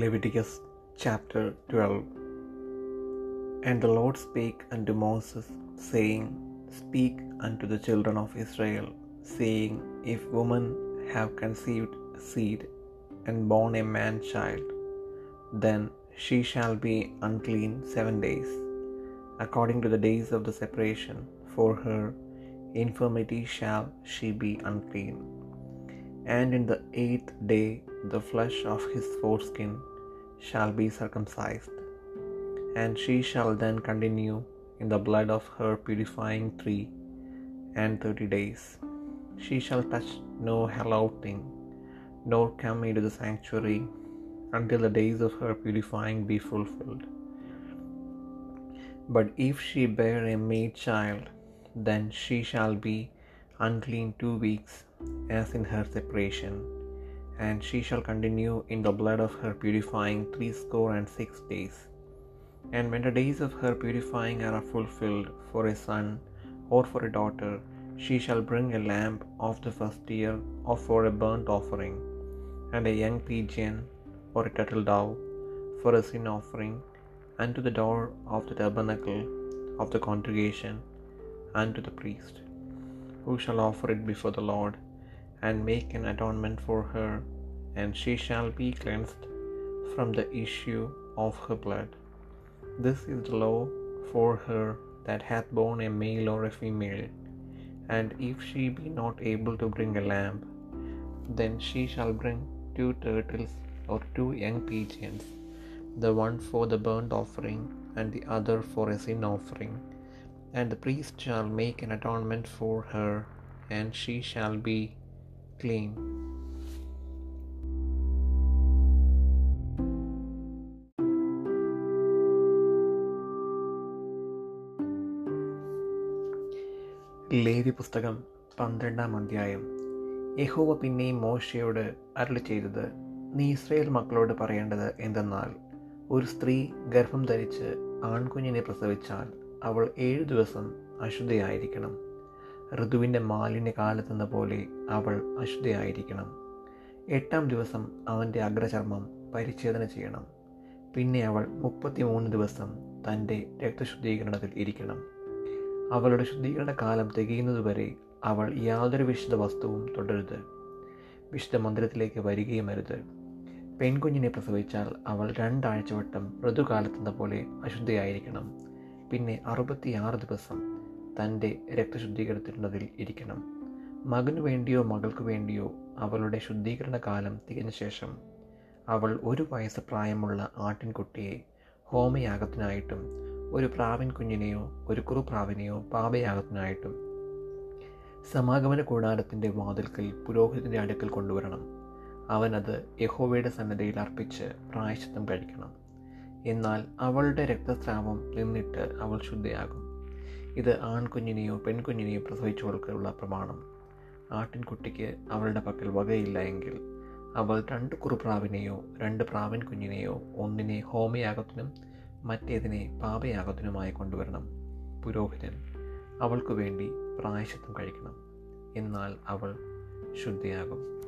Leviticus chapter 12 And the Lord spake unto Moses, saying, Speak unto the children of Israel, saying, If woman have conceived seed and born a man child, then she shall be unclean seven days, according to the days of the separation. For her infirmity shall she be unclean. And in the eighth day the flesh of his foreskin shall be circumcised, and she shall then continue in the blood of her purifying three and thirty days. She shall touch no hallowed thing, nor come into the sanctuary until the days of her purifying be fulfilled. But if she bear a maid child, then she shall be unclean two weeks, as in her separation, and she shall continue in the blood of her purifying threescore and six days. And when the days of her purifying are fulfilled for a son or for a daughter, she shall bring a lamb of the first year or for a burnt offering, and a young pigeon or a turtle dove for a sin offering unto the door of the tabernacle of the congregation unto the priest, who shall offer it before the Lord, and make an atonement for her, and she shall be cleansed from the issue of her blood. This is the law for her that hath borne a male or a female. And if she be not able to bring a lamb, then she shall bring two turtles or two young pigeons, the one for the burnt offering, and the other for a sin offering. And the priest shall make an atonement for her, and she shall be clean. Levi പുസ്തകം പന്ത്രണ്ടാം അധ്യായം യഹോവ പിന്നെയും മോശയോട് അരുളി ചെയ്തത് നീ Israel മക്കളോട് പറയേണ്ടത് എന്തെന്നാൽ ഒരു സ്ത്രീ ഗർഭം ധരിച്ച് ആൺകുഞ്ഞിനെ പ്രസവിച്ചാൽ അവൾ ഏഴു ദിവസം അശുദ്ധയായിരിക്കണം. ഋതുവിന്റെ മാലിന്യ കാലത്തെന്ന പോലെ അവൾ അശുദ്ധയായിരിക്കണം. എട്ടാം ദിവസം അവന്റെ അഗ്രചർമ്മം പരിച്ഛേദന ചെയ്യണം. പിന്നെ അവൾ മുപ്പത്തിമൂന്ന് ദിവസം തന്റെ രക്തശുദ്ധീകരണത്തിൽ ഇരിക്കണം. അവളുടെ ശുദ്ധീകരണ കാലം തികയുന്നതുവരെ അവൾ യാതൊരു വിശുദ്ധ വസ്തുവും തുടരുത്. വിശുദ്ധ മന്ദിരത്തിലേക്ക് വരികയും അരുത്. പെൺകുഞ്ഞിനെ പ്രസവിച്ചാൽ അവൾ രണ്ടാഴ്ച വട്ടം ഋതുകാലത്തെന്ന പോലെ അശുദ്ധയായിരിക്കണം. പിന്നെ അറുപത്തിയാറ് ദിവസം തന്റെ രക്തശുദ്ധീകരണത്തിനുള്ളതിൽ ഇരിക്കണം. മകനു വേണ്ടിയോ മകൾക്ക് വേണ്ടിയോ അവളുടെ ശുദ്ധീകരണ കാലം തികഞ്ഞ ശേഷം അവൾ ഒരു വയസ്സ് പ്രായമുള്ള ആട്ടിൻകുട്ടിയെ ഹോമയാഗത്തിനായിട്ടും ഒരു പ്രാവിൻ കുഞ്ഞിനെയോ ഒരു കുറുപ്രാവിനെയോ പാപയാഗത്തിനായിട്ടും സമാഗമന കൂടാരത്തിന്റെ വാതിൽക്കൽ പുരോഹിതന്റെ അടുക്കൽ കൊണ്ടുവരണം. അവനത് യഹോവയുടെ സന്നദ്ധയിൽ അർപ്പിച്ച് പ്രായശ്ചിത്തം കഴിക്കണം. എന്നാൽ അവളുടെ രക്തസ്രാവം നിന്നിട്ട് അവൾ ശുദ്ധയാകും. ഇത് ആൺകുഞ്ഞിനെയോ പെൺകുഞ്ഞിനെയോ പ്രസവിച്ചവൾക്കുള്ള പ്രമാണം. ആട്ടിൻകുട്ടിക്ക് അവളുടെ പക്കൽ വകയില്ല എങ്കിൽ അവൾ രണ്ട് കുറുപ്രാവിനെയോ രണ്ട് പ്രാവിൻ കുഞ്ഞിനെയോ ഒന്നിനെ ഹോമയാഗത്തിനും മറ്റേതിനെ പാപയാഗത്തിനുമായി കൊണ്ടുവരണം. പുരോഹിതൻ അവൾക്കു വേണ്ടി പ്രായശത്വം കഴിക്കണം. എന്നാൽ അവൾ ശുദ്ധയാകും.